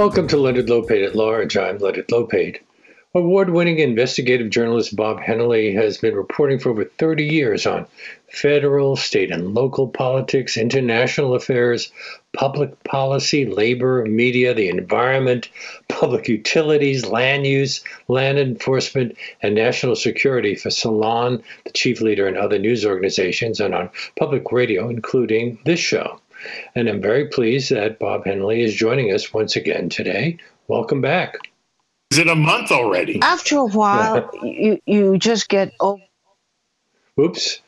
Welcome to Leonard Lopate at Large. I'm Leonard Lopate. Award winning investigative journalist Bob Hennelly has been reporting for over 30 years on federal, state, and local politics, international affairs, public policy, labor, media, the environment, public utilities, land use, land enforcement, and national security for Salon, the chief leader, and other news organizations, and on public radio, including this show. And I'm very pleased that Bob Hennelly is joining us once again today. Welcome back. Is it a month already? After a while, you, you just get oh. Oops.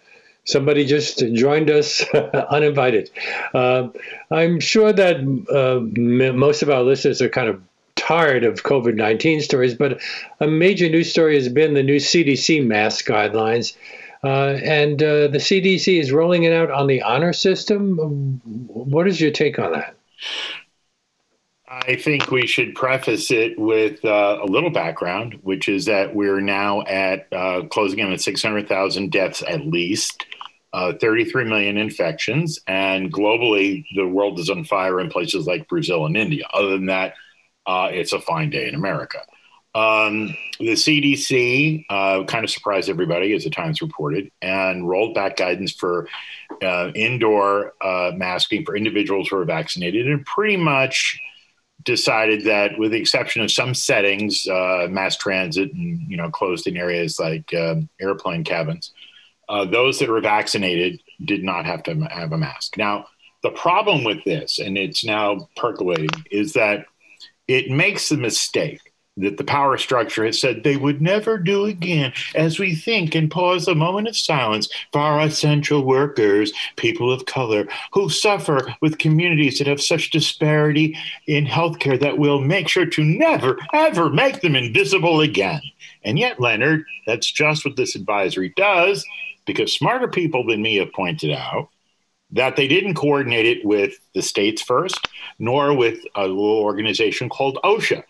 Somebody just joined us uninvited. Uh, I'm sure that uh, m- most of our listeners are kind of tired of COVID 19 stories, but a major news story has been the new CDC mask guidelines. Uh, and uh, the CDC is rolling it out on the honor system. What is your take on that? I think we should preface it with uh, a little background, which is that we're now at uh, closing in at 600,000 deaths at least, uh, 33 million infections, and globally, the world is on fire in places like Brazil and India. Other than that, uh, it's a fine day in America. Um, the CDC uh, kind of surprised everybody, as the Times reported, and rolled back guidance for uh, indoor uh, masking for individuals who are vaccinated, and pretty much decided that, with the exception of some settings, uh, mass transit and you know closed in areas like um, airplane cabins, uh, those that were vaccinated did not have to have a mask. Now, the problem with this, and it's now percolating, is that it makes the mistake that the power structure has said they would never do again as we think and pause a moment of silence for our essential workers, people of color, who suffer with communities that have such disparity in healthcare that we'll make sure to never, ever make them invisible again. And yet, Leonard, that's just what this advisory does, because smarter people than me have pointed out that they didn't coordinate it with the states first, nor with a little organization called OSHA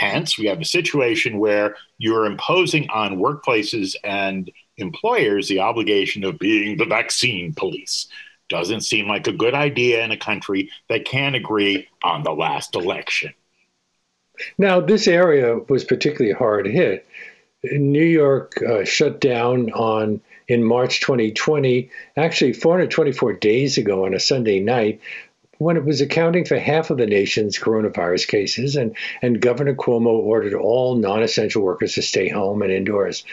Hence, we have a situation where you're imposing on workplaces and employers the obligation of being the vaccine police. Doesn't seem like a good idea in a country that can't agree on the last election. Now, this area was particularly hard hit. New York uh, shut down on in March 2020, actually 424 days ago on a Sunday night, when it was accounting for half of the nation's coronavirus cases, and, and Governor Cuomo ordered all non essential workers to stay home and indoors.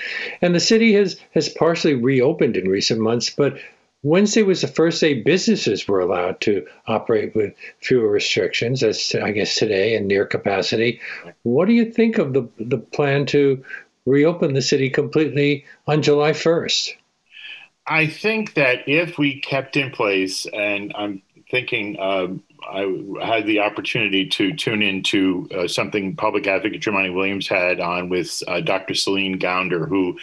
And the city has, has partially reopened in recent months, but Wednesday was the first day businesses were allowed to operate with fewer restrictions, as I guess today and near capacity. What do you think of the, the plan to reopen the city completely on July 1st? I think that if we kept in place, and I'm thinking uh, I had the opportunity to tune into uh, something public advocate Jumaane Williams had on with uh, Dr. Celine Gounder, who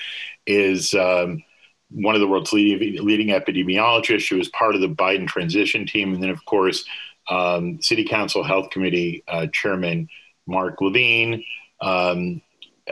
is um, one of the world's leading, leading epidemiologists. She was part of the Biden transition team. And then, of course, um, City Council Health Committee uh, Chairman Mark Levine. Um,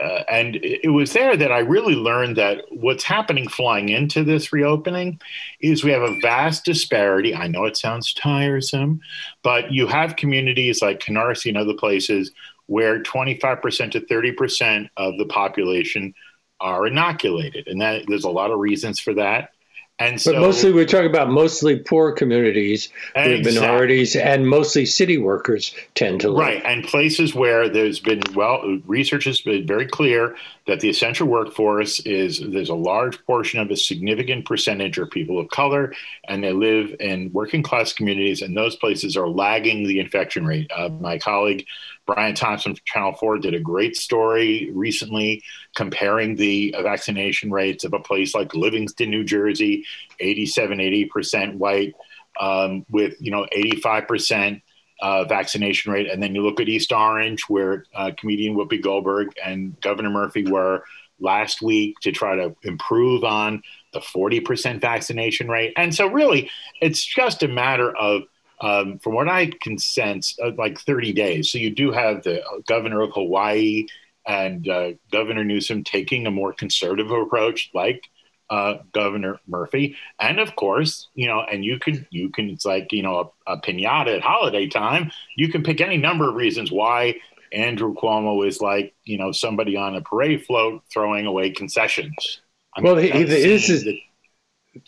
uh, and it was there that I really learned that what's happening flying into this reopening is we have a vast disparity. I know it sounds tiresome, but you have communities like Canarsie and other places where 25% to 30% of the population are inoculated. And that there's a lot of reasons for that. And so, but mostly we're talking about mostly poor communities with minorities and mostly city workers tend to live. Right. And places where there's been, well, research has been very clear that the essential workforce is there's a large portion of a significant percentage are people of color and they live in working class communities and those places are lagging the infection rate. Uh, my colleague Brian Thompson from Channel 4 did a great story recently comparing the vaccination rates of a place like Livingston, New Jersey, 87, 80% white, um, with, you know, 85% uh, vaccination rate. And then you look at East Orange, where uh, comedian Whoopi Goldberg and Governor Murphy were last week to try to improve on the 40% vaccination rate. And so, really, it's just a matter of um, from what I can sense, uh, like 30 days. So you do have the governor of Hawaii and uh, Governor Newsom taking a more conservative approach, like uh, Governor Murphy, and of course, you know, and you can you can it's like you know a, a pinata at holiday time. You can pick any number of reasons why Andrew Cuomo is like you know somebody on a parade float throwing away concessions. I mean, well, he, he, this is. The,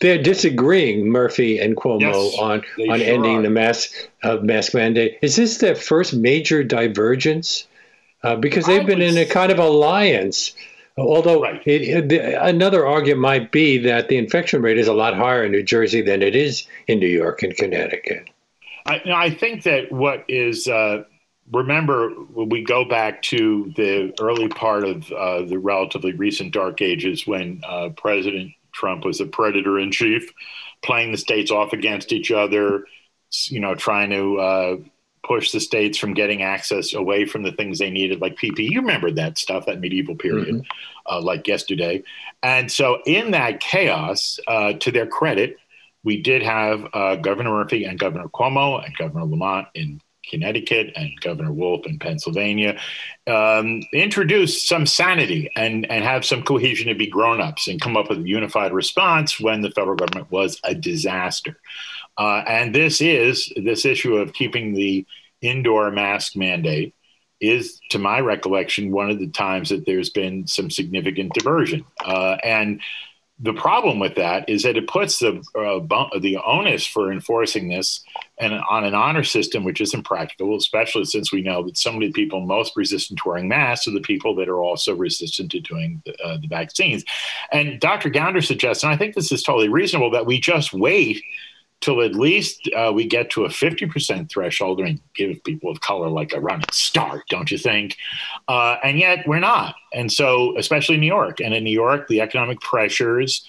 they're disagreeing, Murphy and Cuomo, yes, on on sure ending are. the mask uh, mask mandate. Is this their first major divergence? Uh, because they've I been in a kind of alliance. Although right. it, it, the, another argument might be that the infection rate is a lot higher in New Jersey than it is in New York and Connecticut. I, I think that what is uh, remember when we go back to the early part of uh, the relatively recent dark ages when uh, President Trump was a predator in chief, playing the states off against each other, you know, trying to uh, push the states from getting access away from the things they needed, like PP. You remember that stuff, that medieval period, mm-hmm. uh, like yesterday. And so, in that chaos, uh, to their credit, we did have uh, Governor Murphy and Governor Cuomo and Governor Lamont in Connecticut and Governor Wolf in Pennsylvania, um, introduce some sanity and, and have some cohesion to be grown ups and come up with a unified response when the federal government was a disaster. Uh, and this is this issue of keeping the indoor mask mandate is, to my recollection, one of the times that there's been some significant diversion. Uh, and the problem with that is that it puts the uh, the onus for enforcing this and on an honor system, which isn't practical, especially since we know that some of the people most resistant to wearing masks are the people that are also resistant to doing the, uh, the vaccines. And Dr. Gounder suggests, and I think this is totally reasonable, that we just wait till at least uh, we get to a 50% threshold and give people of color like a running start, don't you think? Uh, and yet we're not. And so, especially in New York. And in New York, the economic pressures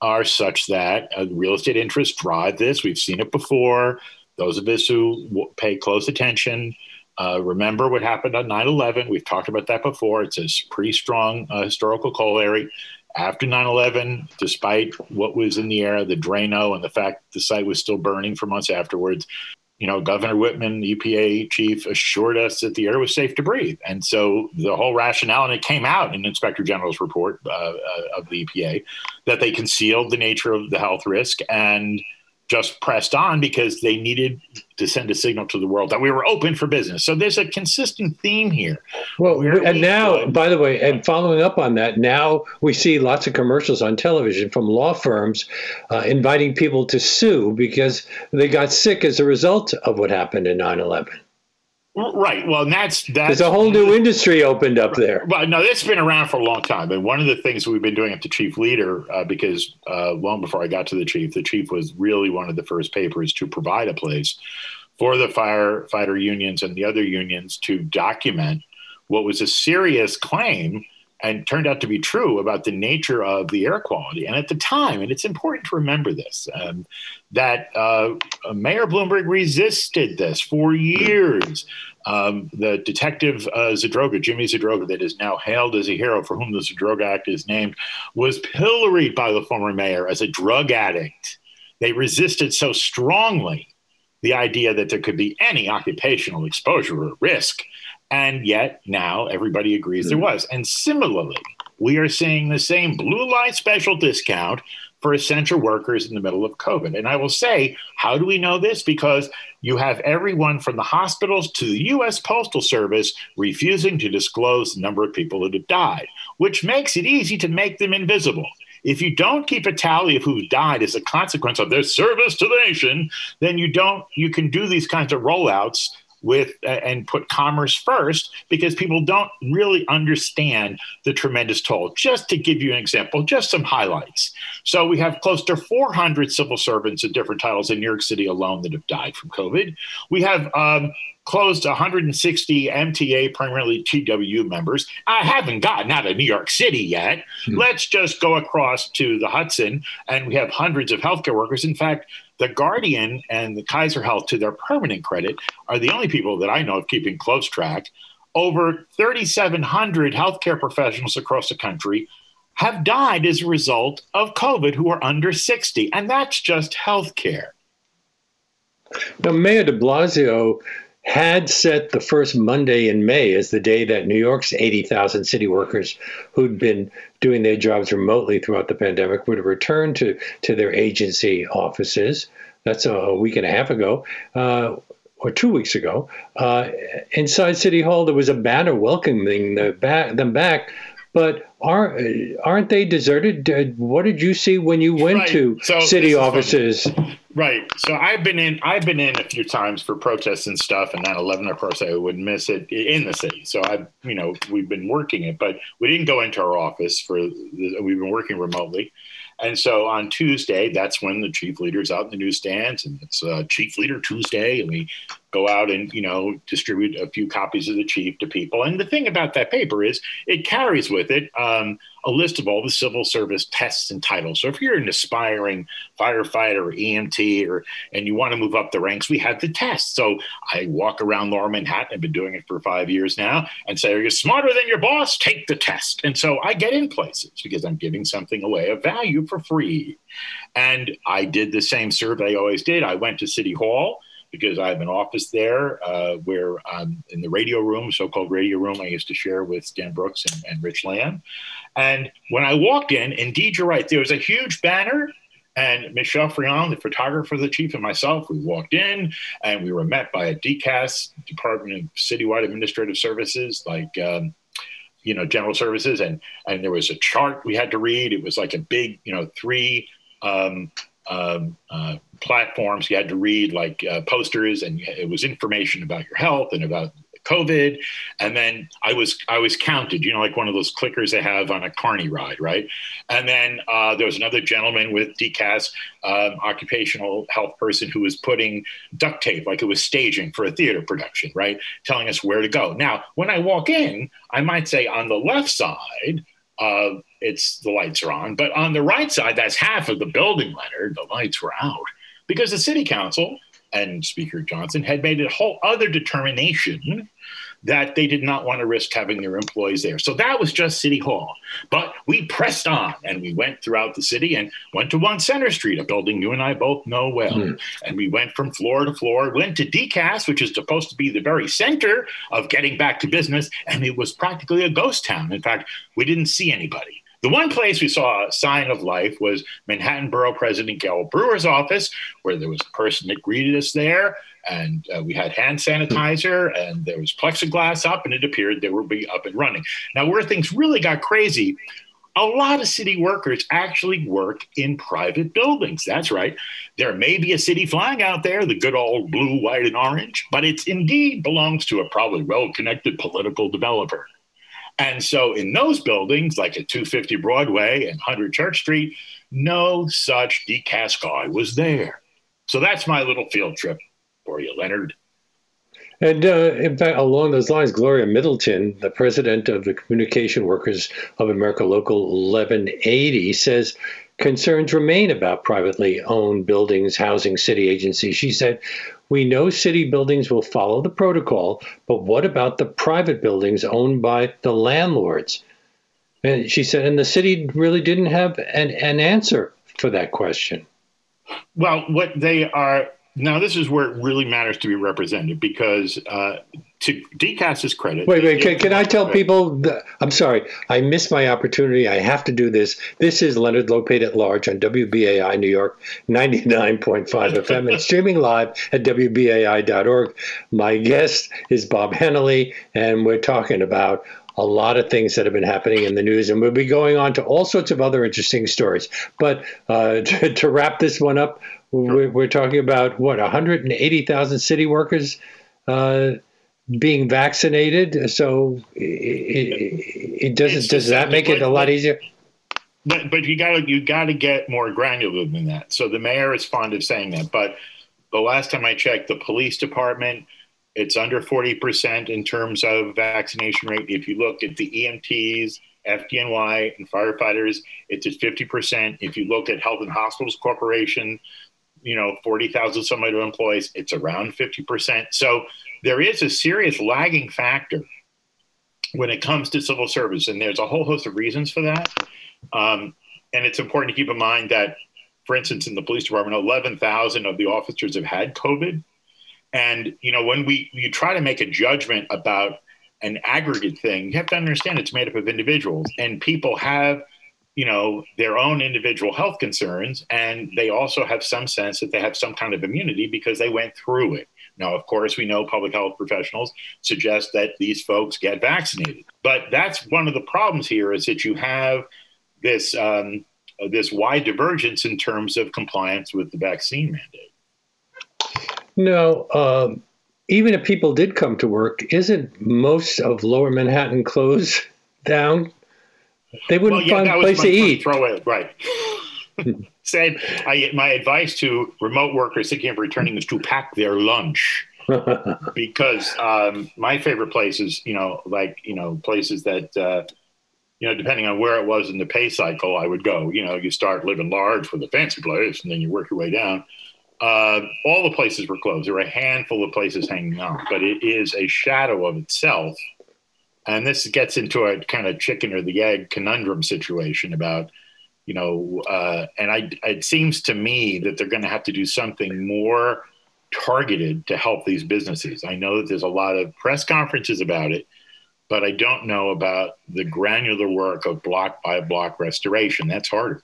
are such that uh, real estate interests drive this. We've seen it before. Those of us who w- pay close attention uh, remember what happened on 9 11. We've talked about that before. It's a pretty strong uh, historical corollary after 9-11 despite what was in the air the drano and the fact the site was still burning for months afterwards you know governor whitman the epa chief assured us that the air was safe to breathe. And so the whole rationale and it came out in inspector general's report uh, uh, of the epa that they concealed the nature of the health risk. And just pressed on because they needed to send a signal to the world that we were open for business. So there's a consistent theme here. Well, and we now, could. by the way, and following up on that, now we see lots of commercials on television from law firms uh, inviting people to sue because they got sick as a result of what happened in 9 11. Right. Well, that's that's there's a whole new industry opened up there. Well, no, it's been around for a long time. And one of the things we've been doing at the chief leader, uh, because uh, long before I got to the chief, the chief was really one of the first papers to provide a place for the firefighter unions and the other unions to document what was a serious claim and turned out to be true about the nature of the air quality. And at the time, and it's important to remember this, um, that uh, Mayor Bloomberg resisted this for years. Um, the detective uh, Zadroga, Jimmy Zadroga, that is now hailed as a hero for whom the Zadroga Act is named, was pilloried by the former mayor as a drug addict. They resisted so strongly the idea that there could be any occupational exposure or risk and yet now everybody agrees there hmm. was. And similarly, we are seeing the same blue light special discount for essential workers in the middle of COVID. And I will say, how do we know this? Because you have everyone from the hospitals to the US Postal Service refusing to disclose the number of people that have died, which makes it easy to make them invisible. If you don't keep a tally of who died as a consequence of their service to the nation, then you don't you can do these kinds of rollouts with uh, and put commerce first because people don't really understand the tremendous toll. Just to give you an example, just some highlights. So we have close to 400 civil servants in different titles in New York City alone that have died from COVID. We have um, closed 160 MTA, primarily TWU members. I haven't gotten out of New York City yet. Hmm. Let's just go across to the Hudson, and we have hundreds of healthcare workers. In fact, the Guardian and the Kaiser Health, to their permanent credit, are the only people that I know of keeping close track. Over 3,700 healthcare professionals across the country have died as a result of COVID who are under 60. And that's just healthcare. Now, Mayor de Blasio had set the first Monday in May as the day that New York's 80,000 city workers who'd been doing their jobs remotely throughout the pandemic would return to, to their agency offices. That's a, a week and a half ago. Uh, or two weeks ago, uh, inside City Hall, there was a banner welcoming the back, them back. But are, aren't they deserted? What did you see when you went right. to so city offices? Right. So I've been in. I've been in a few times for protests and stuff, and 9/11. Of course, I wouldn't miss it in the city. So I, you know, we've been working it, but we didn't go into our office for. The, we've been working remotely, and so on Tuesday, that's when the chief leader's out in the newsstands, and it's uh, Chief Leader Tuesday, and we go out and you know distribute a few copies of the chief to people. And the thing about that paper is it carries with it um, a list of all the civil service tests and titles. So if you're an aspiring firefighter or EMT or and you want to move up the ranks, we have the test. So I walk around Lower Manhattan. I've been doing it for five years now, and say, "Are you smarter than your boss? Take the test." And so I get in places because I'm giving something away of value for free. And I did the same survey I always did. I went to City Hall because I have an office there uh, where I'm in the radio room, so called radio room, I used to share with Stan Brooks and, and Rich Lamb. And when I walked in, indeed, you're right, there was a huge banner. And Michelle Frion, the photographer, the chief, and myself, we walked in and we were met by a DCAS, Department of Citywide Administrative Services, like um, you know general services and and there was a chart we had to read it was like a big you know three um, um, uh, platforms. You had to read like uh, posters, and it was information about your health and about COVID. And then I was I was counted, you know, like one of those clickers they have on a carny ride, right? And then uh, there was another gentleman with DCAS, um, occupational health person, who was putting duct tape, like it was staging for a theater production, right? Telling us where to go. Now, when I walk in, I might say on the left side. Uh, it's the lights are on, but on the right side, that's half of the building, Leonard. The lights were out because the city council and Speaker Johnson had made a whole other determination that they did not want to risk having their employees there. So that was just City Hall. But we pressed on and we went throughout the city and went to One Center Street, a building you and I both know well. Mm. And we went from floor to floor, went to DCAS, which is supposed to be the very center of getting back to business. And it was practically a ghost town. In fact, we didn't see anybody. The one place we saw a sign of life was Manhattan Borough President Gale Brewer's office, where there was a person that greeted us there, and uh, we had hand sanitizer, and there was plexiglass up, and it appeared they would be up and running. Now, where things really got crazy, a lot of city workers actually work in private buildings. That's right. There may be a city flag out there, the good old blue, white, and orange, but it indeed belongs to a probably well connected political developer. And so in those buildings, like at 250 Broadway and 100 Church Street, no such DCAS guy was there. So that's my little field trip for you, Leonard. And uh, in fact, along those lines, Gloria Middleton, the president of the Communication Workers of America Local 1180, says concerns remain about privately owned buildings housing city agencies. She said, We know city buildings will follow the protocol, but what about the private buildings owned by the landlords? And she said, and the city really didn't have an, an answer for that question. Well, what they are now, this is where it really matters to be represented because uh, to DCAS's credit. Wait, wait, can, can I tell people? That, I'm sorry, I missed my opportunity. I have to do this. This is Leonard Lopate at Large on WBAI New York 99.5 FM and streaming live at WBAI.org. My guest is Bob Hennelly, and we're talking about a lot of things that have been happening in the news, and we'll be going on to all sorts of other interesting stories. But uh, to, to, wrap this one up, we're, we're talking about what 180,000 city workers uh, being vaccinated. So it, it, it doesn't. Does that make it a lot easier? But but you got to you got to get more granular than that. So the mayor is fond of saying that, but the last time I checked, the police department it's under 40% in terms of vaccination rate. If you look at the EMTs, FDNY, and firefighters, it's at 50%. If you look at Health and Hospitals Corporation, you know, 40,000 some other employees, it's around 50%. So there is a serious lagging factor when it comes to civil service. And there's a whole host of reasons for that. Um, and it's important to keep in mind that, for instance, in the police department, 11,000 of the officers have had COVID And you know, when we you try to make a judgment about an aggregate thing, you have to understand it's made up of individuals, and people have you know their own individual health concerns, and they also have some sense that they have some kind of immunity because they went through it. Now, of course, we know public health professionals suggest that these folks get vaccinated, but that's one of the problems here is that you have this um, this wide divergence in terms of compliance with the vaccine mandate. No, um, even if people did come to work, isn't most of Lower Manhattan closed down? They wouldn't well, yeah, find a place to eat. Throw it right. Said I, my advice to remote workers thinking of returning is to pack their lunch. because um, my favorite places, you know, like you know, places that uh, you know, depending on where it was in the pay cycle, I would go. You know, you start living large with the fancy place, and then you work your way down. Uh, all the places were closed. There were a handful of places hanging on, but it is a shadow of itself. And this gets into a kind of chicken or the egg conundrum situation about, you know, uh, and I, it seems to me that they're going to have to do something more targeted to help these businesses. I know that there's a lot of press conferences about it, but I don't know about the granular work of block by block restoration. That's harder.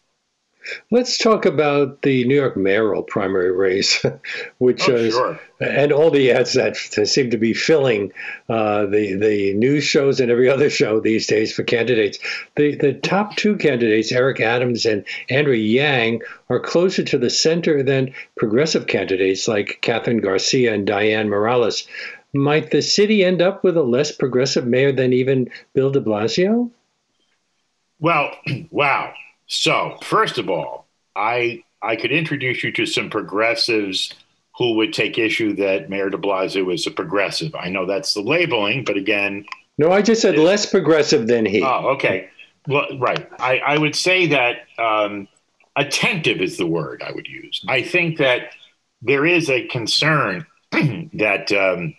Let's talk about the New York mayoral primary race, which oh, is, sure. and all the ads that seem to be filling uh, the the news shows and every other show these days for candidates. The the top two candidates, Eric Adams and Andrew Yang, are closer to the center than progressive candidates like Kathryn Garcia and Dianne Morales. Might the city end up with a less progressive mayor than even Bill de Blasio? Well, wow. So, first of all, I I could introduce you to some progressives who would take issue that Mayor de Blasio is a progressive. I know that's the labeling, but again. No, I just said less progressive than he. Oh, okay. Well, right. I, I would say that um, attentive is the word I would use. I think that there is a concern that um,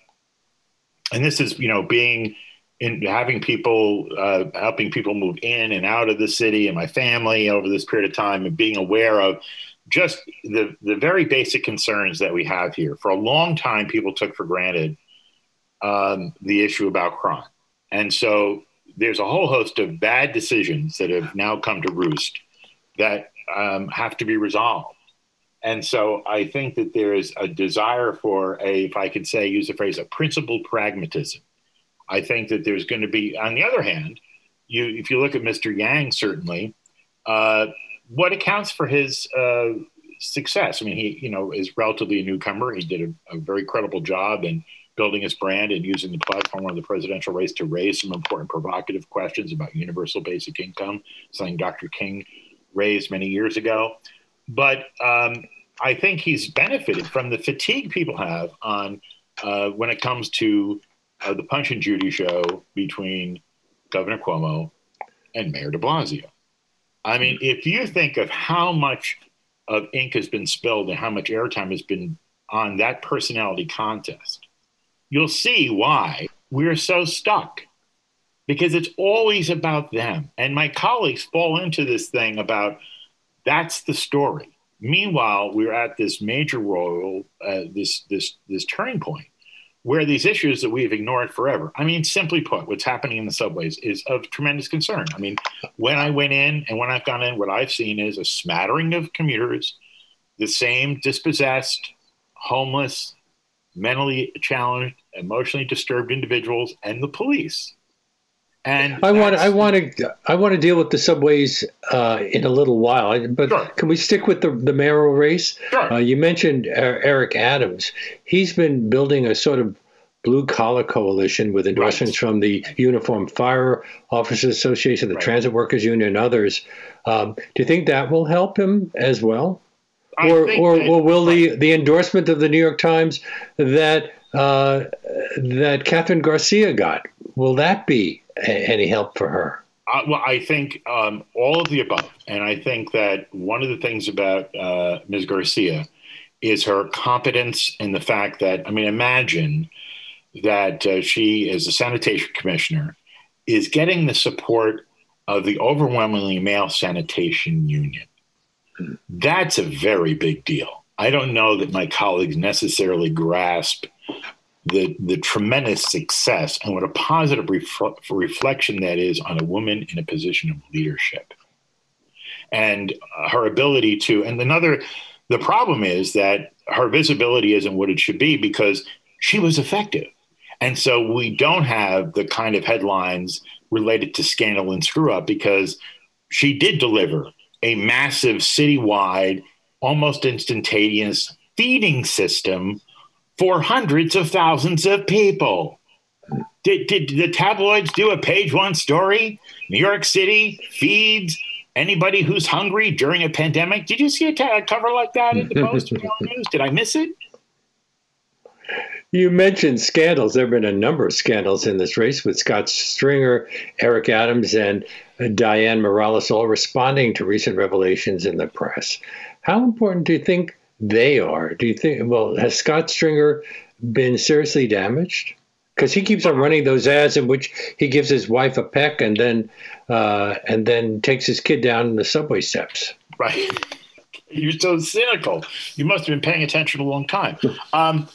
and this is you know being in having people uh, helping people move in and out of the city and my family over this period of time and being aware of just the the very basic concerns that we have here. For a long time people took for granted um, the issue about crime. And so there's a whole host of bad decisions that have now come to roost that um, have to be resolved. And so I think that there is a desire for a, if I could say, use the phrase, a principled pragmatism. I think that there's going to be, on the other hand, you if you look at Mr. Yang, certainly, uh, what accounts for his uh, success? I mean, he you know is relatively a newcomer. He did a, a, very credible job in building his brand and using the platform of the presidential race to raise some important provocative questions about universal basic income, something Dr. King raised many years ago. But um, I think he's benefited from the fatigue people have on uh, when it comes to uh, the Punch and Judy show between Governor Cuomo and Mayor de Blasio. I mean, if you think of how much of ink has been spilled and how much airtime has been on that personality contest, you'll see why we're so stuck because it's always about them. And my colleagues fall into this thing about that's the story. Meanwhile, we're at this major role, uh, this this this turning point, where these issues that we've ignored forever. I mean, simply put, what's happening in the subways is of tremendous concern. I mean, when I went in and when I've gone in, what I've seen is a smattering of commuters, the same dispossessed, homeless, mentally challenged, emotionally disturbed individuals, and the police. And I want I want to I want to deal with the subways uh, in a little while, but sure. can we stick with the the mayoral race? Sure. Uh, you mentioned Eric Adams. He's been building a sort of blue collar coalition with endorsements right. from the Uniform Fire Officers Association, the right. Transit Workers Union, and others. Um, do you think that will help him as well? I or or, that, or will the, the endorsement of the New York Times that uh, that Kathryn Garcia got will that be any help for her? Uh, well, I think um, all of the above. And I think that one of the things about uh, Ms. Garcia is her competence and the fact that, I mean, imagine that uh, she, as a sanitation commissioner, is getting the support of the overwhelmingly male sanitation union. That's a very big deal. I don't know that my colleagues necessarily grasp the the tremendous success and what a positive ref- reflection that is on a woman in a position of leadership. And uh, her ability to and another the problem is that her visibility isn't what it should be because she was effective. And so we don't have the kind of headlines related to scandal and screw up because she did deliver a massive citywide almost instantaneous feeding system for hundreds of thousands of people. Did, did the tabloids do a page one story? New York City feeds anybody who's hungry during a pandemic. Did you see a t- cover like that in the Post News? Did I miss it? You mentioned scandals. There have been a number of scandals in this race with Scott Stringer, Eric Adams, and Dianne Morales all responding to recent revelations in the press. How important do you think they are. Do you think? Well, has Scott Stringer been seriously damaged? Because he keeps on running those ads in which he gives his wife a peck and then uh, and then takes his kid down the subway steps. Right. You're so cynical. You must have been paying attention a long time. Um,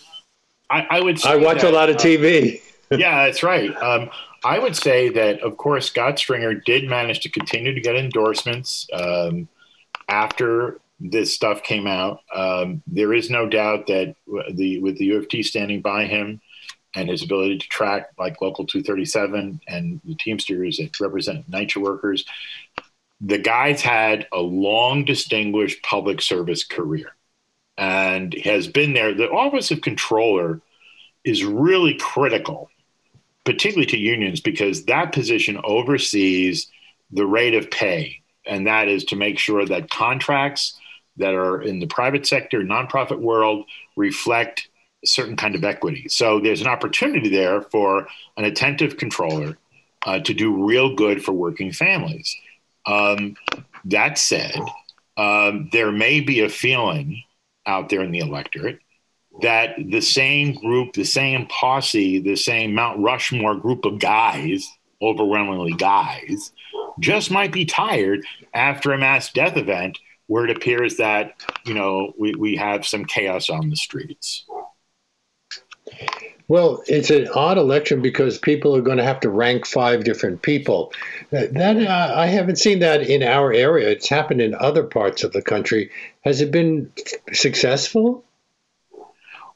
I, I, would. I watch that, a lot of TV. Uh, yeah, that's right. Um, I would say that, of course, Scott Stringer did manage to continue to get endorsements um, after this stuff came out. Um, there is no doubt that the with the UFT standing by him and his ability to track like Local 237 and the Teamsters that represent NYCHA workers, the guy's had a long, distinguished public service career and has been there. The Office of Controller is really critical, particularly to unions, because that position oversees the rate of pay. And that is to make sure that contracts that are in the private sector, nonprofit world reflect a certain kind of equity. So there's an opportunity there for an attentive controller uh, to do real good for working families. Um, that said, um, there may be a feeling out there in the electorate that the same group, the same posse, the same Mount Rushmore group of guys, overwhelmingly guys, just might be tired after a mass death event where it appears that you know we, we have some chaos on the streets. Well, it's an odd election because people are going to have to rank five different people. That, that uh, I haven't seen that in our area. It's happened in other parts of the country. Has it been successful?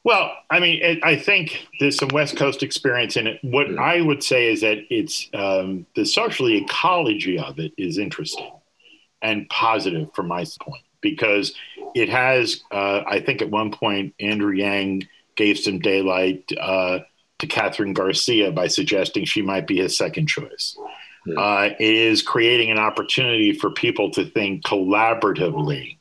Well, I mean, it, I think there's some West Coast experience in it. What I would say is that it's um, the social ecology of it is interesting and positive from my point because it has. Uh, I think at one point Andrew Yang gave some daylight uh, to Kathryn Garcia by suggesting she might be his second choice. Yeah. Uh, it is creating an opportunity for people to think collaboratively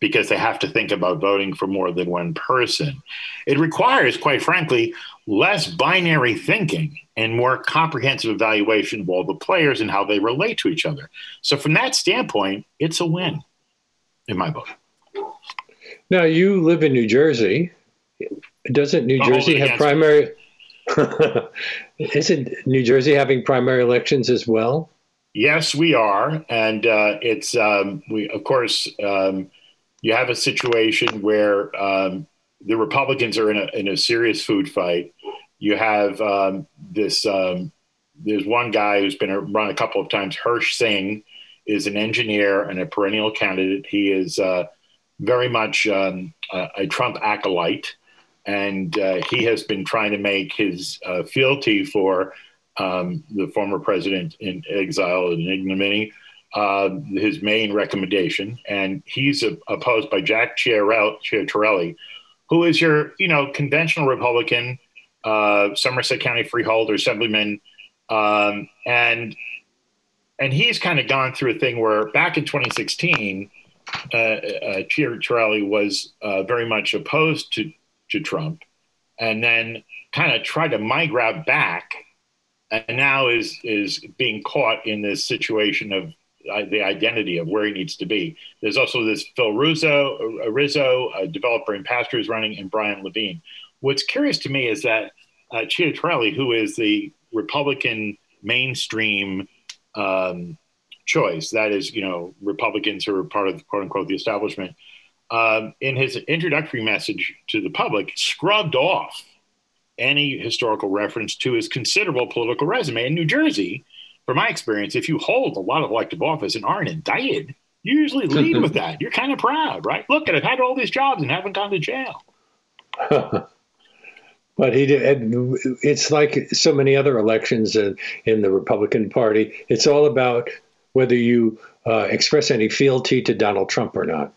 because they have to think about voting for more than one person. It requires, quite frankly, less binary thinking and more comprehensive evaluation of all the players and how they relate to each other. So, from that standpoint, it's a win in my book. Now, you live in New Jersey. Doesn't New Jersey have primary? Isn't New Jersey having primary elections as well? Yes, we are, and uh, it's um, we of course um, you have a situation where um, the Republicans are in a, in a serious food fight. You have um, this. Um, there's one guy who's been run a couple of times. Hirsch Singh is an engineer and a perennial candidate. He is uh, very much um, a, a, Trump acolyte, and uh, he has been trying to make his uh, fealty for um, the former president in exile and ignominy uh, his main recommendation, and he's opposed by Jack Ciattarelli, who is your you know conventional Republican, uh, Somerset County freeholder, assemblyman, um, and and he's kind of gone through a thing where back in 2016, uh, uh, Ciattarelli was uh, very much opposed to to Trump, and then kind of tried to migrate back and now is is being caught in this situation of the identity of where he needs to be. There's also this Phil Rizzo, uh, Rizzo, a developer in Pasture is running, and Brian Levine. What's curious to me is that uh, Ciattarelli, who is the Republican mainstream um, choice, that is, you know, Republicans who are part of the quote unquote the establishment, um, in his introductory message to the public, scrubbed off any historical reference to his considerable political resume. In New Jersey, from my experience, if you hold a lot of elective office and aren't indicted, you usually lead with that. You're kind of proud, right? Look, I've had all these jobs and haven't gone to jail. but he did. It's like so many other elections in, in the Republican Party. It's all about whether you uh, express any fealty to Donald Trump or not.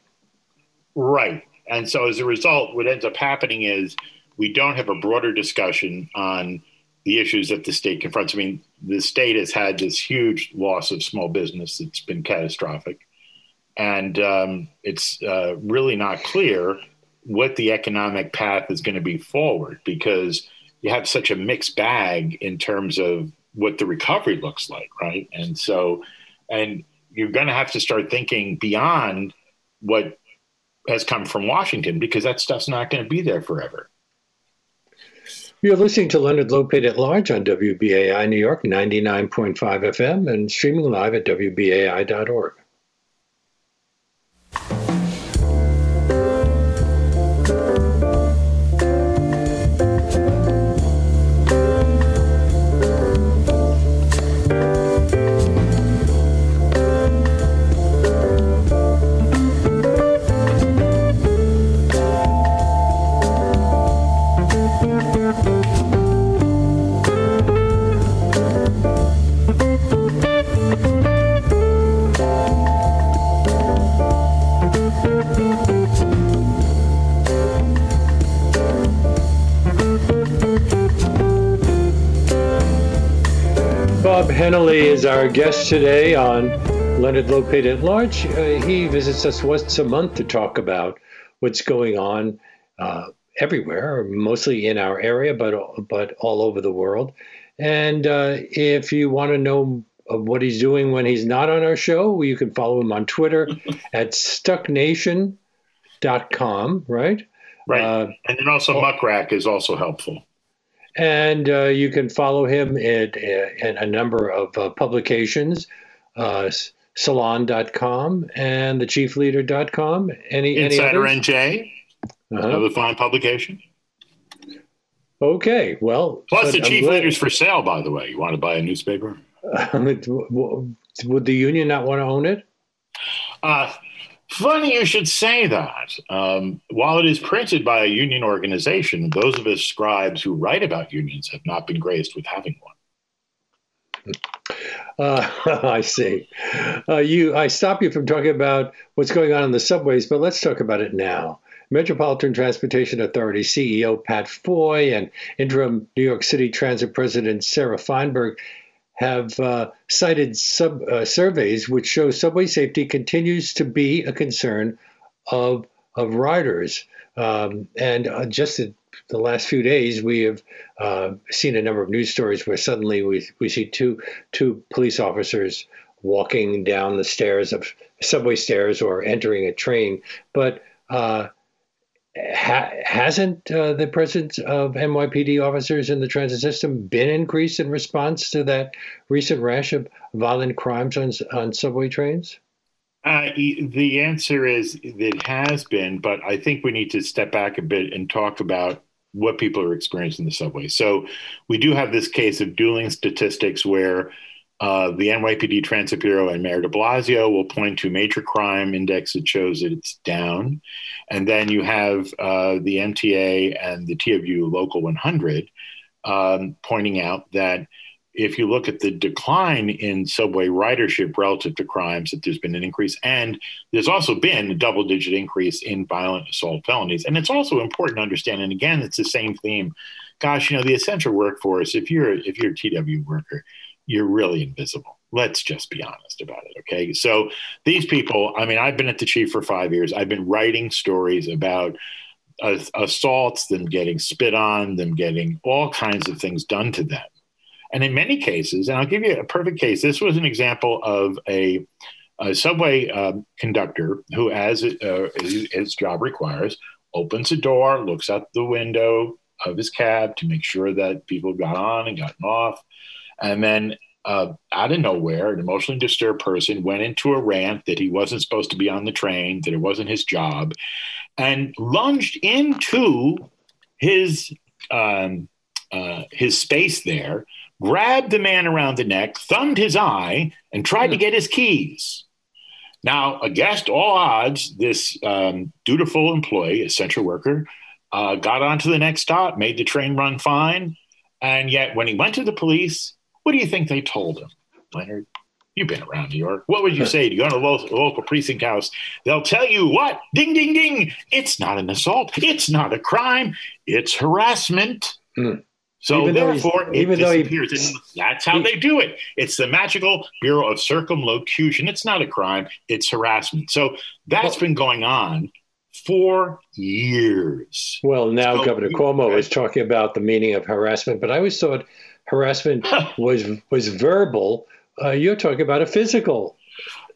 Right. And so as a result, what ends up happening is we don't have a broader discussion on the issues that the state confronts. I mean, the state has had this huge loss of small business that's been catastrophic. And um, it's uh, really not clear what the economic path is going to be forward because you have such a mixed bag in terms of what the recovery looks like, right? And so, and you're going to have to start thinking beyond what has come from Washington because that stuff's not going to be there forever. You're listening to Leonard Lopate at Large on WBAI New York 99.5 FM and streaming live at WBAI.org. Hennelly is our guest today on Leonard Lopate at Large. Uh, he visits us once a month to talk about what's going on uh, everywhere, mostly in our area, but but all over the world. And uh, if you want to know what he's doing when he's not on our show, you can follow him on Twitter at stucknation.com, right? Right. Uh, and then also oh, Muckrack is also helpful. And uh, you can follow him at, a number of uh, publications, uh, salon.com and thechiefleader.com. Any, Insider any NJ, uh-huh. another fine publication. Okay, well. Plus, the chief leader's for sale, by the way. You want to buy a newspaper? would the union not want to own it? Uh, Funny you should say that. Um, while it is printed by a union organization, those of us scribes who write about unions have not been graced with having one. Uh, I see. Uh, you, I stop you from talking about what's going on in the subways, but let's talk about it now. Metropolitan Transportation Authority CEO Pat Foy and interim New York City Transit President Sarah Feinberg have uh, cited sub, uh, surveys which show subway safety continues to be a concern of, of riders. Um, and uh, just the last few days, we have uh, seen a number of news stories where suddenly we, we see two, two police officers walking down the stairs of subway stairs or entering a train. But uh, ha- hasn't uh, the presence of NYPD officers in the transit system been increased in response to that recent rash of violent crimes on, on subway trains? Uh, the answer is it has been, but I think we need to step back a bit and talk about what people are experiencing in the subway. So we do have this case of dueling statistics where uh, the NYPD Transit Bureau and Mayor de Blasio will point to major crime index that shows that it's down. And then you have uh, the MTA and the TWU Local 100 um, pointing out that if you look at the decline in subway ridership relative to crimes, that there's been an increase. And there's also been a double digit increase in violent assault felonies. And it's also important to understand, and again, it's the same theme. Gosh, you know, the essential workforce, if you're if you're a TW worker, you're really invisible. Let's just be honest about it. Okay. So these people, I mean, I've been at the chief for five years. I've been writing stories about assaults, them getting spit on, them getting all kinds of things done to them. And in many cases, and I'll give you a perfect case, this was an example of a, a subway um, conductor who, as uh, his job requires, opens a door, looks out the window of his cab to make sure that people got on and gotten off and then uh, out of nowhere, an emotionally disturbed person went into a rant that he wasn't supposed to be on the train, that it wasn't his job, and lunged into his um, uh, his space there, grabbed the man around the neck, thumbed his eye, and tried to get his keys. Now, against all odds, this um, dutiful employee, essential worker, uh, got onto the next stop, made the train run fine. And yet, when he went to the police, what do you think they told him, Leonard? You've been around New York. What would you say to go to a local, local precinct house? They'll tell you what? Ding, ding, ding. It's not an assault. It's not a crime. It's harassment. Mm. So even therefore, though even though disappears. He, and that's how he, they do it. It's the magical Bureau of Circumlocution. It's not a crime. It's harassment. So that's well, been going on for years. Well, now so, Governor Cuomo is talking about the meaning of harassment, but I always thought harassment was was verbal uh, you're talking about a physical.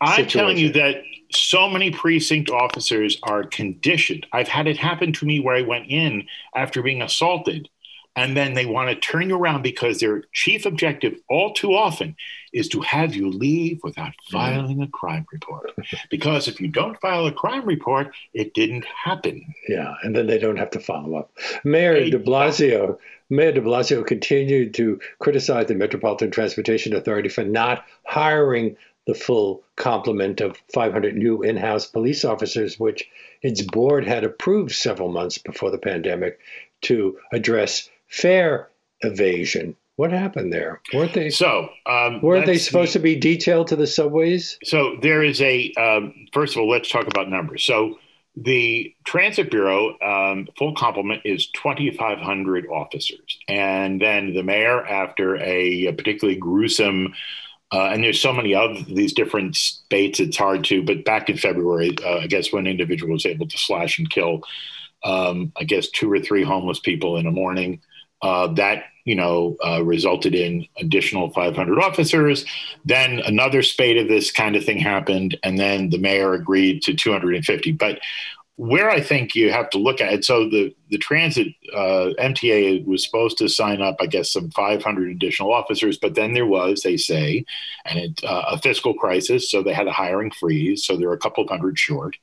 I'm situation. telling you that so many precinct officers are conditioned. I've had it happen to me where I went in after being assaulted, and then they want to turn you around because their chief objective, all too often, is to have you leave without mm-hmm. filing a crime report. because if you don't file a crime report, it didn't happen. Yeah, and then they don't have to follow up. Mayor they de Blasio Mayor de Blasio continued to criticize the Metropolitan Transportation Authority for not hiring the full complement of 500 new in house police officers, which its board had approved several months before the pandemic to address fare evasion. What happened there? Weren't they so? Um, weren't they supposed to be detailed to the subways? So there is a. Um, first of all, let's talk about numbers. So the Transit Bureau um, full complement is 2,500 officers, and then the mayor, after a, a particularly gruesome, uh, and there's so many of these different states, it's hard to. But back in February, uh, I guess when individual was able to slash and kill, um, I guess two or three homeless people in a morning. Uh, that you know uh, resulted in additional 500 officers. Then another spate of this kind of thing happened, and then the mayor agreed to 250. But where I think you have to look at it, so the the transit uh, MTA was supposed to sign up, I guess, some 500 additional officers, but then there was, they say, and it, uh, a fiscal crisis, so they had a hiring freeze, so they're a couple hundred short.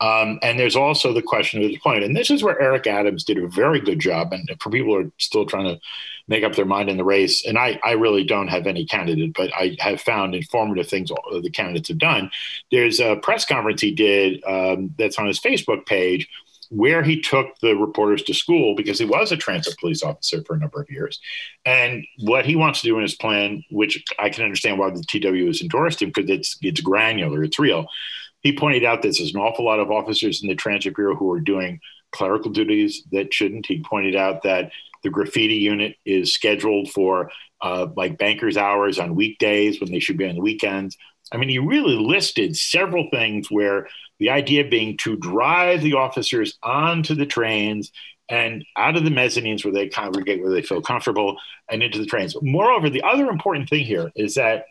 Um, and there's also the question of deployment. And this is where Eric Adams did a very good job. And for people who are still trying to make up their mind in the race, and I, I really don't have any candidate, but I have found informative things the candidates have done. There's a press conference he did um, that's on his Facebook page where he took the reporters to school because he was a transit police officer for a number of years. And what he wants to do in his plan, which I can understand why the TW has endorsed him because it's it's granular, it's real he pointed out that there's an awful lot of officers in the Transit Bureau who are doing clerical duties that shouldn't. He pointed out that the graffiti unit is scheduled for uh, like bankers' hours on weekdays when they should be on the weekends. I mean, he really listed several things where the idea being to drive the officers onto the trains and out of the mezzanines where they congregate, where they feel comfortable, and into the trains. Moreover, the other important thing here is that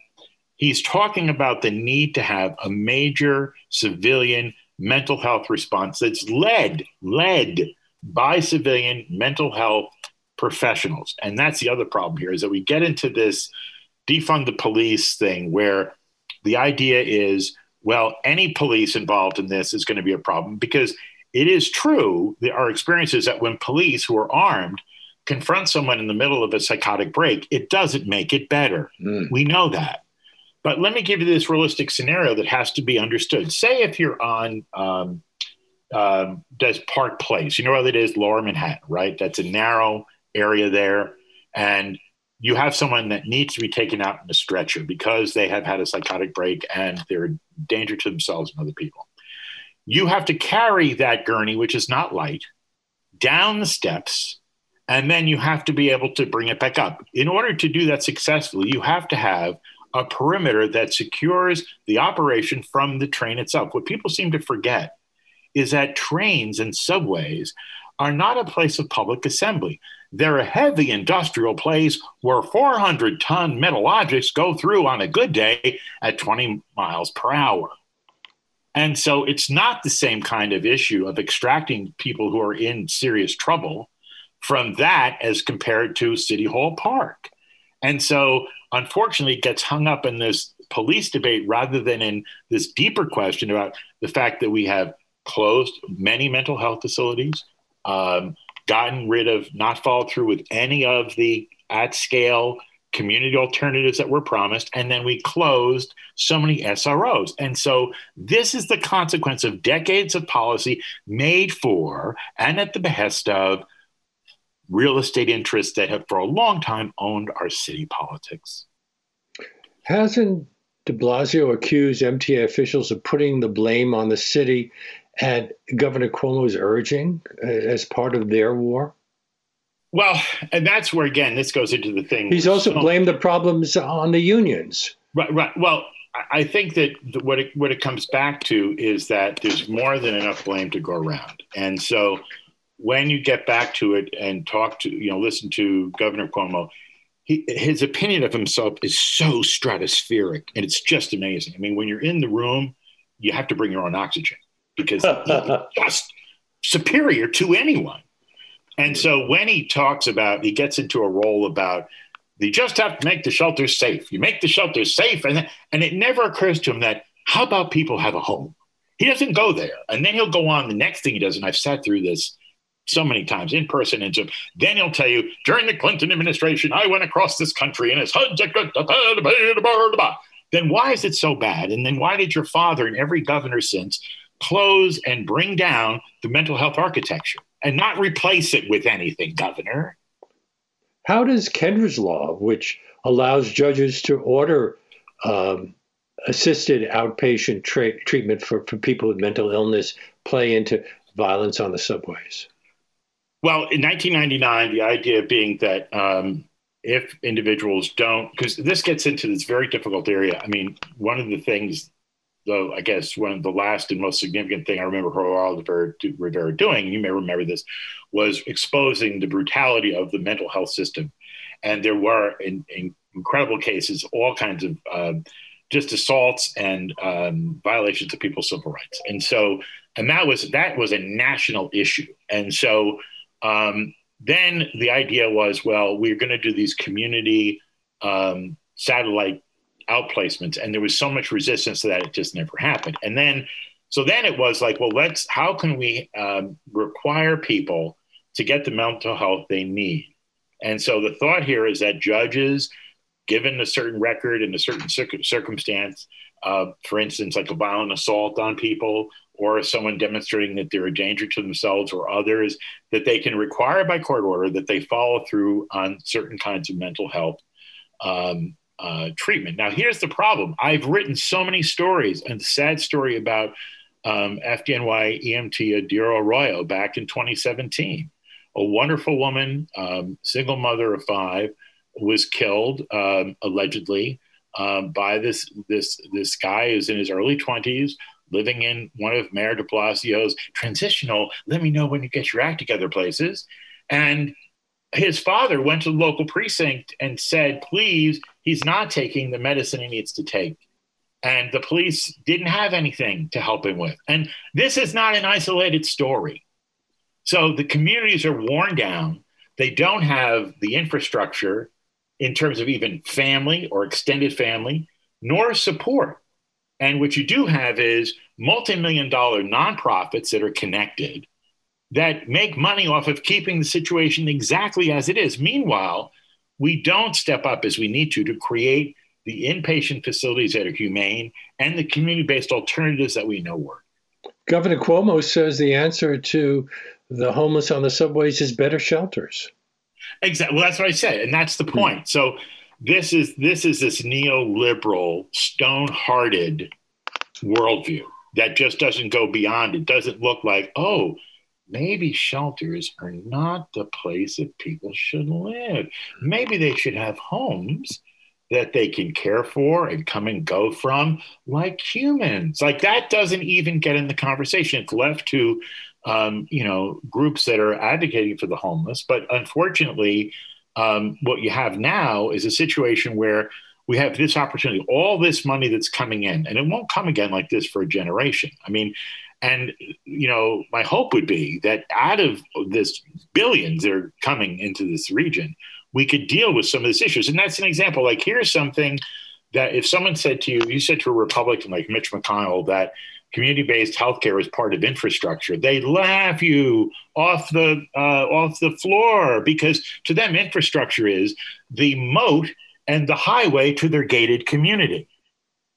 he's talking about the need to have a major civilian mental health response that's led led by civilian mental health professionals and that's the other problem here is that we get into this defund the police thing where the idea is well any police involved in this is going to be a problem because it is true that our experience is that when police who are armed confront someone in the middle of a psychotic break it doesn't make it better mm. we know that but let me give you this realistic scenario that has to be understood. Say if you're on um, uh, does Park Place, you know where that is, Lower Manhattan, right? That's a narrow area there, and you have someone that needs to be taken out in a stretcher because they have had a psychotic break and they're a danger to themselves and other people. You have to carry that gurney, which is not light, down the steps, and then you have to be able to bring it back up. In order to do that successfully, you have to have a perimeter that secures the operation from the train itself. What people seem to forget is that trains and subways are not a place of public assembly. They're a heavy industrial place where 400 ton metal objects go through on a good day at 20 miles per hour. And so it's not the same kind of issue of extracting people who are in serious trouble from that as compared to City Hall Park. And so unfortunately it gets hung up in this police debate rather than in this deeper question about the fact that we have closed many mental health facilities. Um, gotten rid of, not followed through with any of the at scale community alternatives that were promised, and then we closed so many SROs. And so this is the consequence of decades of policy made for and at the behest of real estate interests that have for a long time owned our city politics. Hasn't de Blasio accused MTA officials of putting the blame on the city at Governor Cuomo's urging uh, as part of their war? Well, and that's where again this goes into the thing. He's also so, blamed the problems on the unions. Right, right. Well, I think that what it, what it comes back to is that there's more than enough blame to go around, and so when you get back to it and talk to you know listen to Governor Cuomo, he, his opinion of himself is so stratospheric, and it's just amazing. I mean, when you're in the room, you have to bring your own oxygen because he's just superior to anyone. And so when he talks about, he gets into a role about you just have to make the shelters safe. You make the shelters safe, and and it never occurs to him that how about people have a home? He doesn't go there, and then he'll go on. The next thing he does, and I've sat through this so many times in person and so then he'll tell you during the Clinton administration, I went across this country and it's then why is it so bad? And then why did your father and every governor since close and bring down the mental health architecture? and not replace it with anything, Governor. How does Kendra's law, which allows judges to order um, assisted outpatient tra- treatment for, for people with mental illness, play into violence on the subways? Well, in 1999, the idea being that um, if individuals don't, because this gets into this very difficult area. I mean, one of the things though I guess one of the last and most significant thing I remember Geraldo Rivera doing, you may remember this, was exposing the brutality of the mental health system. And there were in, in incredible cases, all kinds of um, just assaults and um, violations of people's civil rights. And so, and that was that was a national issue. And so um, then the idea was, well, we're going to do these community um, satellite outplacements and there was so much resistance to that it just never happened. And then so then it was like well let's how can we um, require people to get the mental health they need? And so the thought here is that judges given a certain record and a certain circumstance uh, for instance like a violent assault on people or someone demonstrating that they're a danger to themselves or others that they can require by court order that they follow through on certain kinds of mental health um, uh, treatment. Now, here's the problem I've written so many stories, and the sad story about um, FDNY EMT Yadira Arroyo back in 2017. A wonderful woman, um, single mother of five, was killed um, allegedly um, by this this this guy who's in his early 20s, living in one of Mayor De Blasio's transitional. Let me know when you get your act together places, and his father went to the local precinct and said, please, he's not taking the medicine he needs to take. And the police didn't have anything to help him with. And this is not an isolated story. So the communities are worn down. They don't have the infrastructure in terms of even family or extended family, nor support. And what you do have is multi million dollar nonprofits that are connected that make money off of keeping the situation exactly as it is. Meanwhile, we don't step up as we need to to create the inpatient facilities that are humane and the community based alternatives that we know work. Governor Cuomo says the answer to the homeless on the subways is better shelters. Exactly. Well, that's what I said, and that's the point. Hmm. So this is this is this neoliberal, stone-hearted worldview that just doesn't go beyond. It doesn't look like, oh, maybe shelters are not the place that people should live. Maybe they should have homes that they can care for and come and go from like humans. Like that doesn't even get in the conversation. It's left to, um, you know, groups that are advocating for the homeless. But unfortunately, um, what you have now is a situation where we have this opportunity, all this money that's coming in, and it won't come again like this for a generation. I mean, and you know, my hope would be that out of this billions that are coming into this region, we could deal with some of these issues. And that's an example. Like here's something that if someone said to you, you said to a Republican like Mitch McConnell that community-based healthcare is part of infrastructure. They laugh you off the uh, off the floor because to them infrastructure is the moat and the highway to their gated community.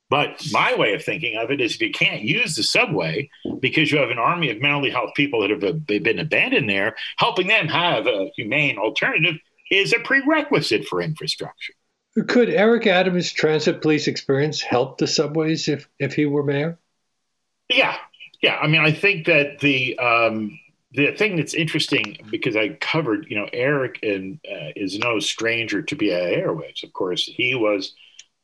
But my way of thinking of it is if you can't use the subway because you have an army of mentally health people that have been abandoned there, helping them have a humane alternative is a prerequisite for infrastructure. Could Eric Adams' transit police experience help the subways if, if he were mayor? Yeah, yeah. I mean, I think that the um, the thing that's interesting because I covered, you know, Eric and uh, is no stranger to BI Airwaves. Of course, he was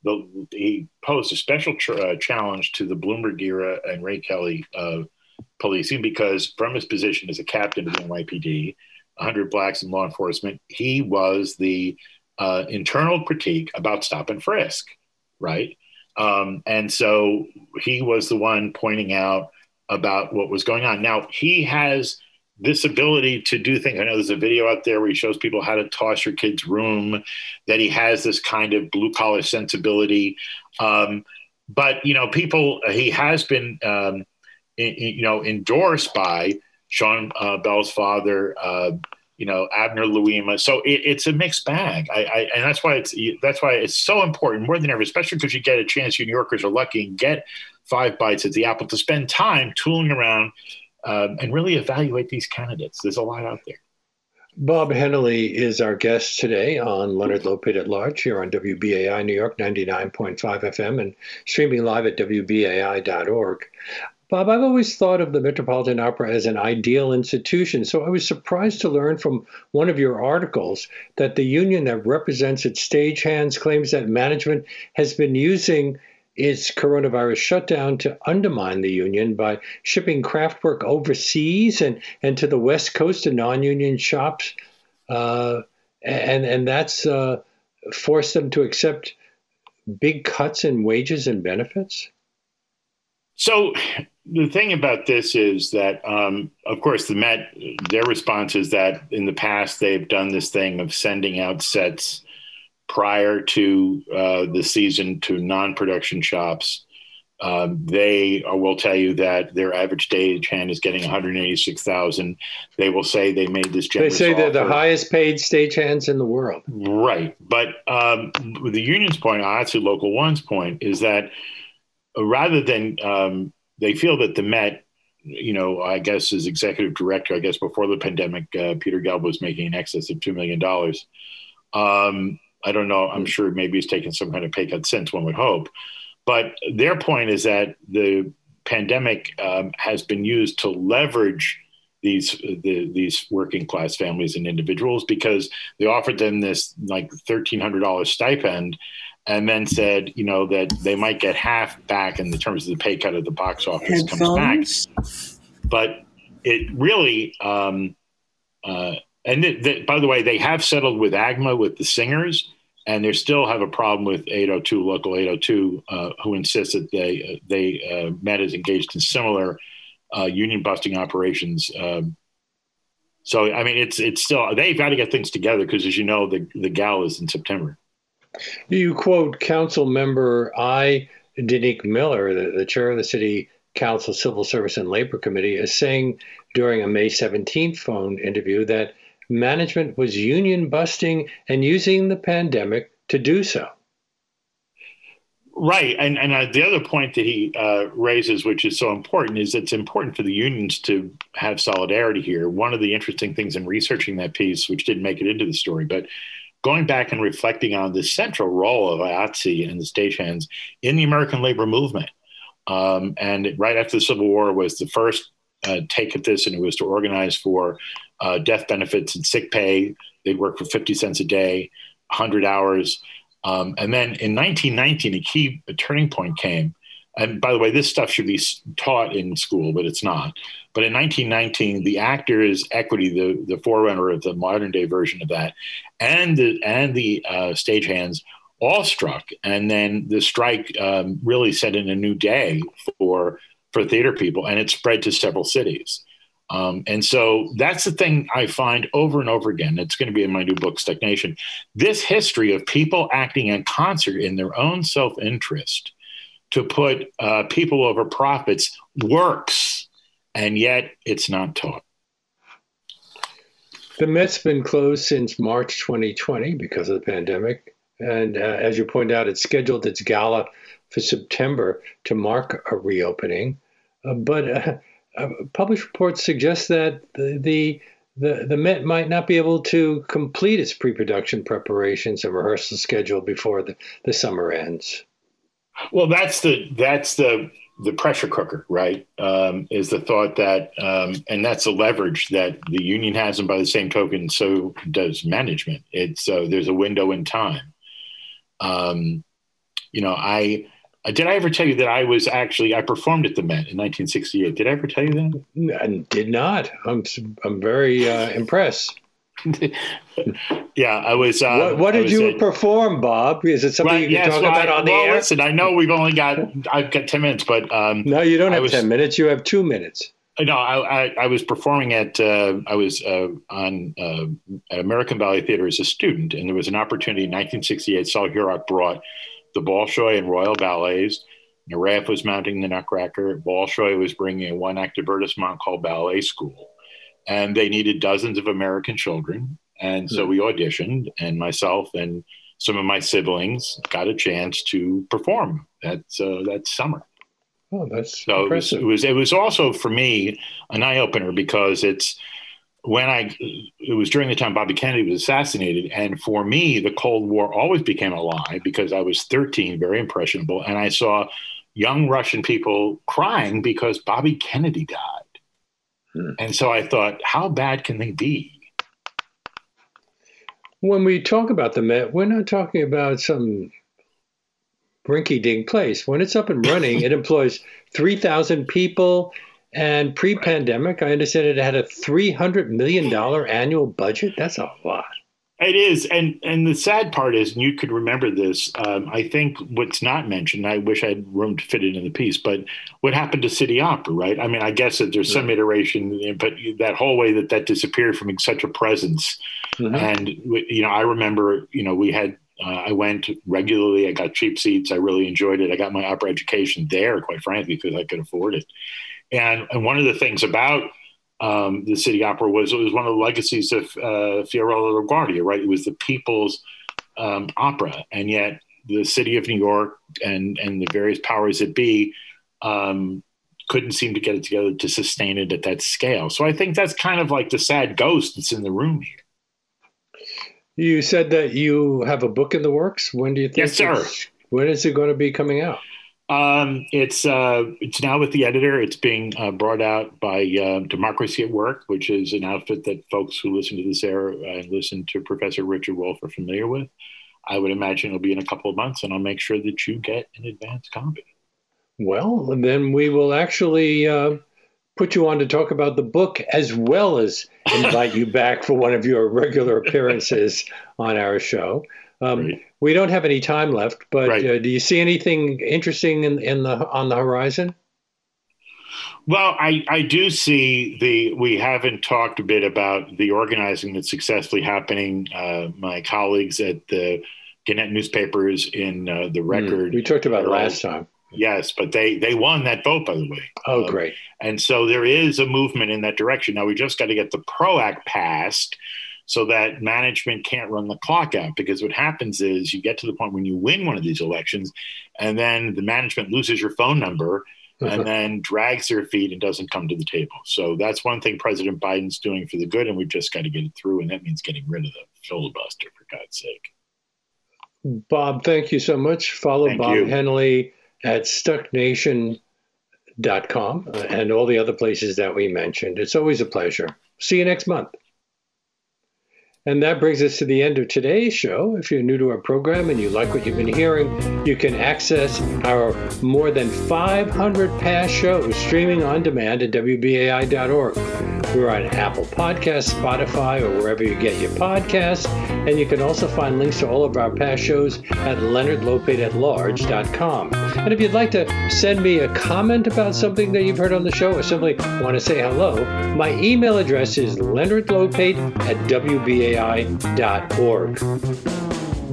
the he posed a special tr- uh, challenge to the Bloomberg era and Ray Kelly uh, policing because from his position as a captain of the NYPD, 100 blacks in law enforcement, he was the uh, internal critique about stop and frisk, right? Um, and so he was the one pointing out about what was going on. Now he has this ability to do things. I know there's a video out there where he shows people how to toss your kid's room. That he has this kind of blue collar sensibility. Um, but you know, people he has been um, in, you know endorsed by Sean uh, Bell's father. Uh, you know Abner Louima. So it, it's a mixed bag. I, I, and that's why it's that's why it's so important more than ever, especially because you get a chance. You New Yorkers are lucky and get five bites at the apple to spend time tooling around um, and really evaluate these candidates. There's a lot out there. Bob Hennelly is our guest today on Leonard Lopate at Large here on WBAI New York 99.5 FM and streaming live at WBAI.org. Bob, I've always thought of the Metropolitan Opera as an ideal institution, so I was surprised to learn from one of your articles that the union that represents its stagehands claims that management has been using its coronavirus shutdown to undermine the union by shipping craft work overseas and, and to the West Coast to non union shops. Uh, and, and that's uh, forced them to accept big cuts in wages and benefits? So the thing about this is that, um, of course, the Met, their response is that in the past they've done this thing of sending out sets prior to uh, the season to non-production shops. Um, they will tell you that their average stagehand is getting 186,000. They will say they made this. They say they're the highest paid stagehands in the world. Right, but um, the union's point, actually Local One's point, is that rather than um, they feel that the Met, you know, I guess as executive director, I guess before the pandemic, uh, Peter Gelb was making in excess of two million dollars. Um, I don't know. I'm sure maybe he's taken some kind of pay cut since. One would hope, but their point is that the pandemic um, has been used to leverage these the, these working class families and individuals because they offered them this like thirteen hundred dollars stipend and then said, you know, that they might get half back in the terms of the pay cut of the box office Headphones. comes back. But it really, um, uh, and th- th- by the way, they have settled with AGMA with the singers, and they still have a problem with 802 local 802, uh, who insists that they uh, they uh, Met is engaged in similar uh, union busting operations. Um, so I mean, it's it's still they've got to get things together because, as you know, the the gal is in September. You quote Council Member I. Daneek Miller, the, the chair of the City Council Civil Service and Labor Committee, is saying during a May 17th phone interview that management was union busting and using the pandemic to do so. Right, and and uh, the other point that he uh, raises, which is so important, is it's important for the unions to have solidarity here. One of the interesting things in researching that piece, which didn't make it into the story, but going back and reflecting on the central role of IATSE and the stagehands in the American labor movement. Um, and right after the Civil War was the first uh, take at this, and it was to organize for uh, death benefits and sick pay. They'd work for 50 cents a day, 100 hours. Um, and then in 1919, a key a turning point came. And by the way, this stuff should be taught in school, but it's not. But in 1919, the Actors Equity, the, the forerunner of the modern day version of that, and the and the uh, stagehands all struck, and then the strike um, really set in a new day for for theater people, and it spread to several cities. Um, and so that's the thing I find over and over again. It's going to be in my new book, Stuck Nation. This history of people acting in concert in their own self interest to put uh, people over profits works, and yet it's not taught. The Met's been closed since March 2020 because of the pandemic. And uh, as you point out, it's scheduled its gala for September to mark a reopening. Uh, but uh published reports suggest that the, the the, Met might not be able to complete its pre-production preparations and rehearsal schedule before the, the summer ends. Well, that's the that's the the pressure cooker, right? Um, is the thought that, um, and that's the leverage that the union has, and by the same token, so does management. It's uh, there's a window in time. Um, you know, I uh, did I ever tell you that I was actually I performed at the Met in 1968? Did I ever tell you that? I did not. I'm I'm very uh, impressed. yeah, I was. Uh, what, what did you at, perform, Bob? Is it something you can yes, talk well, about on the well, air? Listen, I know we've only got I've got ten minutes, but um, no, you don't have was, ten minutes. You have two minutes. No, I, I, I was performing at uh, I was uh, on uh, American Ballet Theater as a student, and there was an opportunity in 1968. Sol Hurok brought the Bolshoi and Royal Ballets. Nureyev was mounting the Nutcracker. Bolshoi was bringing a one-act divertissement called Ballet School, and they needed dozens of American children. And so we auditioned, and myself and some of my siblings got a chance to perform that uh, that summer. Oh, that's so impressive. It was, it was, it was also for me an eye opener because it's when I it was during the time Bobby Kennedy was assassinated, and for me the Cold War always became a lie because I was 13, very impressionable, and I saw young Russian people crying because Bobby Kennedy died, hmm. and so I thought, how bad can they be? When we talk about the Met, we're not talking about some rinky-dink place. When it's up and running, it employs 3,000 people and pre-pandemic, I understand it had a three hundred million dollar annual budget. That's a lot. It is, and and the sad part is, and you could remember this. Um, I think what's not mentioned. I wish I had room to fit it in the piece, but what happened to City Opera, right? I mean, I guess that there's some iteration, but that whole way that that disappeared from such a presence, mm-hmm. and you know, I remember, you know, we had uh, I went regularly. I got cheap seats. I really enjoyed it. I got my opera education there, quite frankly, because I could afford it. And, and one of the things about um, the City Opera was it was one of the legacies of uh, Fiorello LaGuardia, right? It was the people's um, opera, and yet the city of New York and and the various powers that be um, couldn't seem to get it together to sustain it at that scale. So I think that's kind of like the sad ghost that's in the room here. You said that you have a book in the works. When do you think? Yes, sir. When is it going to be coming out? Um, it's uh, it's now with the editor. It's being uh, brought out by uh, Democracy at Work, which is an outfit that folks who listen to this air and listen to Professor Richard Wolff are familiar with. I would imagine it'll be in a couple of months, and I'll make sure that you get an advance copy. Well, and then we will actually uh, put you on to talk about the book as well as invite you back for one of your regular appearances on our show. Um, we don't have any time left, but right. uh, do you see anything interesting in, in the on the horizon? Well, I, I do see the. We haven't talked a bit about the organizing that's successfully happening. Uh, my colleagues at the Gannett newspapers in uh, the hmm. record. Mm, we talked about it last time. Yes, but they they won that vote, by the way. Oh, um, great! And so there is a movement in that direction. Now we just got to get the PRO Act passed, so that management can't run the clock out. Because what happens is you get to the point when you win one of these elections, and then the management loses your phone number and then drags their feet and doesn't come to the table. So that's one thing President Biden's doing for the good, and we've just got to get it through, and that means getting rid of the filibuster for God's sake. Bob, thank you so much. Follow thank Bob you. Hennelly at stucknation.com uh, and all the other places that we mentioned. It's always a pleasure. See you next month. And that brings us to the end of today's show. If you're new to our program and you like what you've been hearing, you can access our more than 500 past shows streaming on demand at WBAI.org. We're on Apple Podcasts, Spotify, or wherever you get your podcasts. And you can also find links to all of our past shows at leonardlopateatlarge.com. And if you'd like to send me a comment about something that you've heard on the show or simply want to say hello, my email address is leonardlopate at WBAI.org.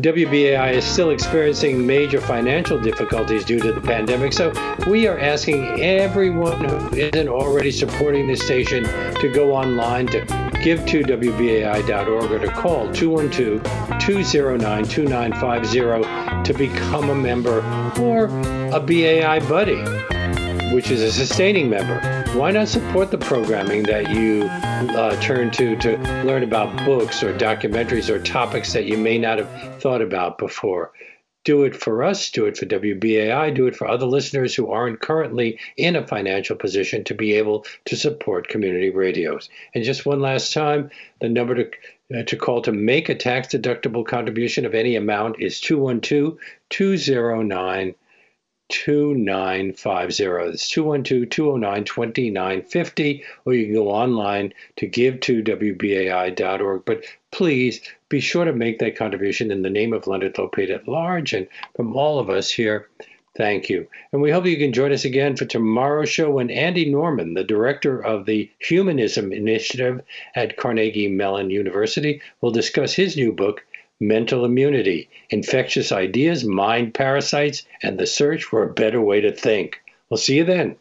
WBAI is still experiencing major financial difficulties due to the pandemic, so we are asking everyone who isn't already supporting the station to go online to give to WBAI.org or to call 212 209 2950 to become a member or a BAI buddy, which is a sustaining member. Why not support the programming that you uh, turn to to learn about books or documentaries or topics that you may not have thought about before? do it for us, do it for WBAI, do it for other listeners who aren't currently in a financial position to be able to support community radios. And just one last time, the number to uh, to call to make a tax deductible contribution of any amount is 212 209 2950. That's 212 209 2950. Or you can go online to give to WBAI.org. But please be sure to make that contribution in the name of Leonard Lopate at large and from all of us here. Thank you. And we hope you can join us again for tomorrow's show when Andy Norman, the director of the Humanism Initiative at Carnegie Mellon University, will discuss his new book, mental immunity, infectious ideas, mind parasites, and the search for a better way to think. We'll see you then.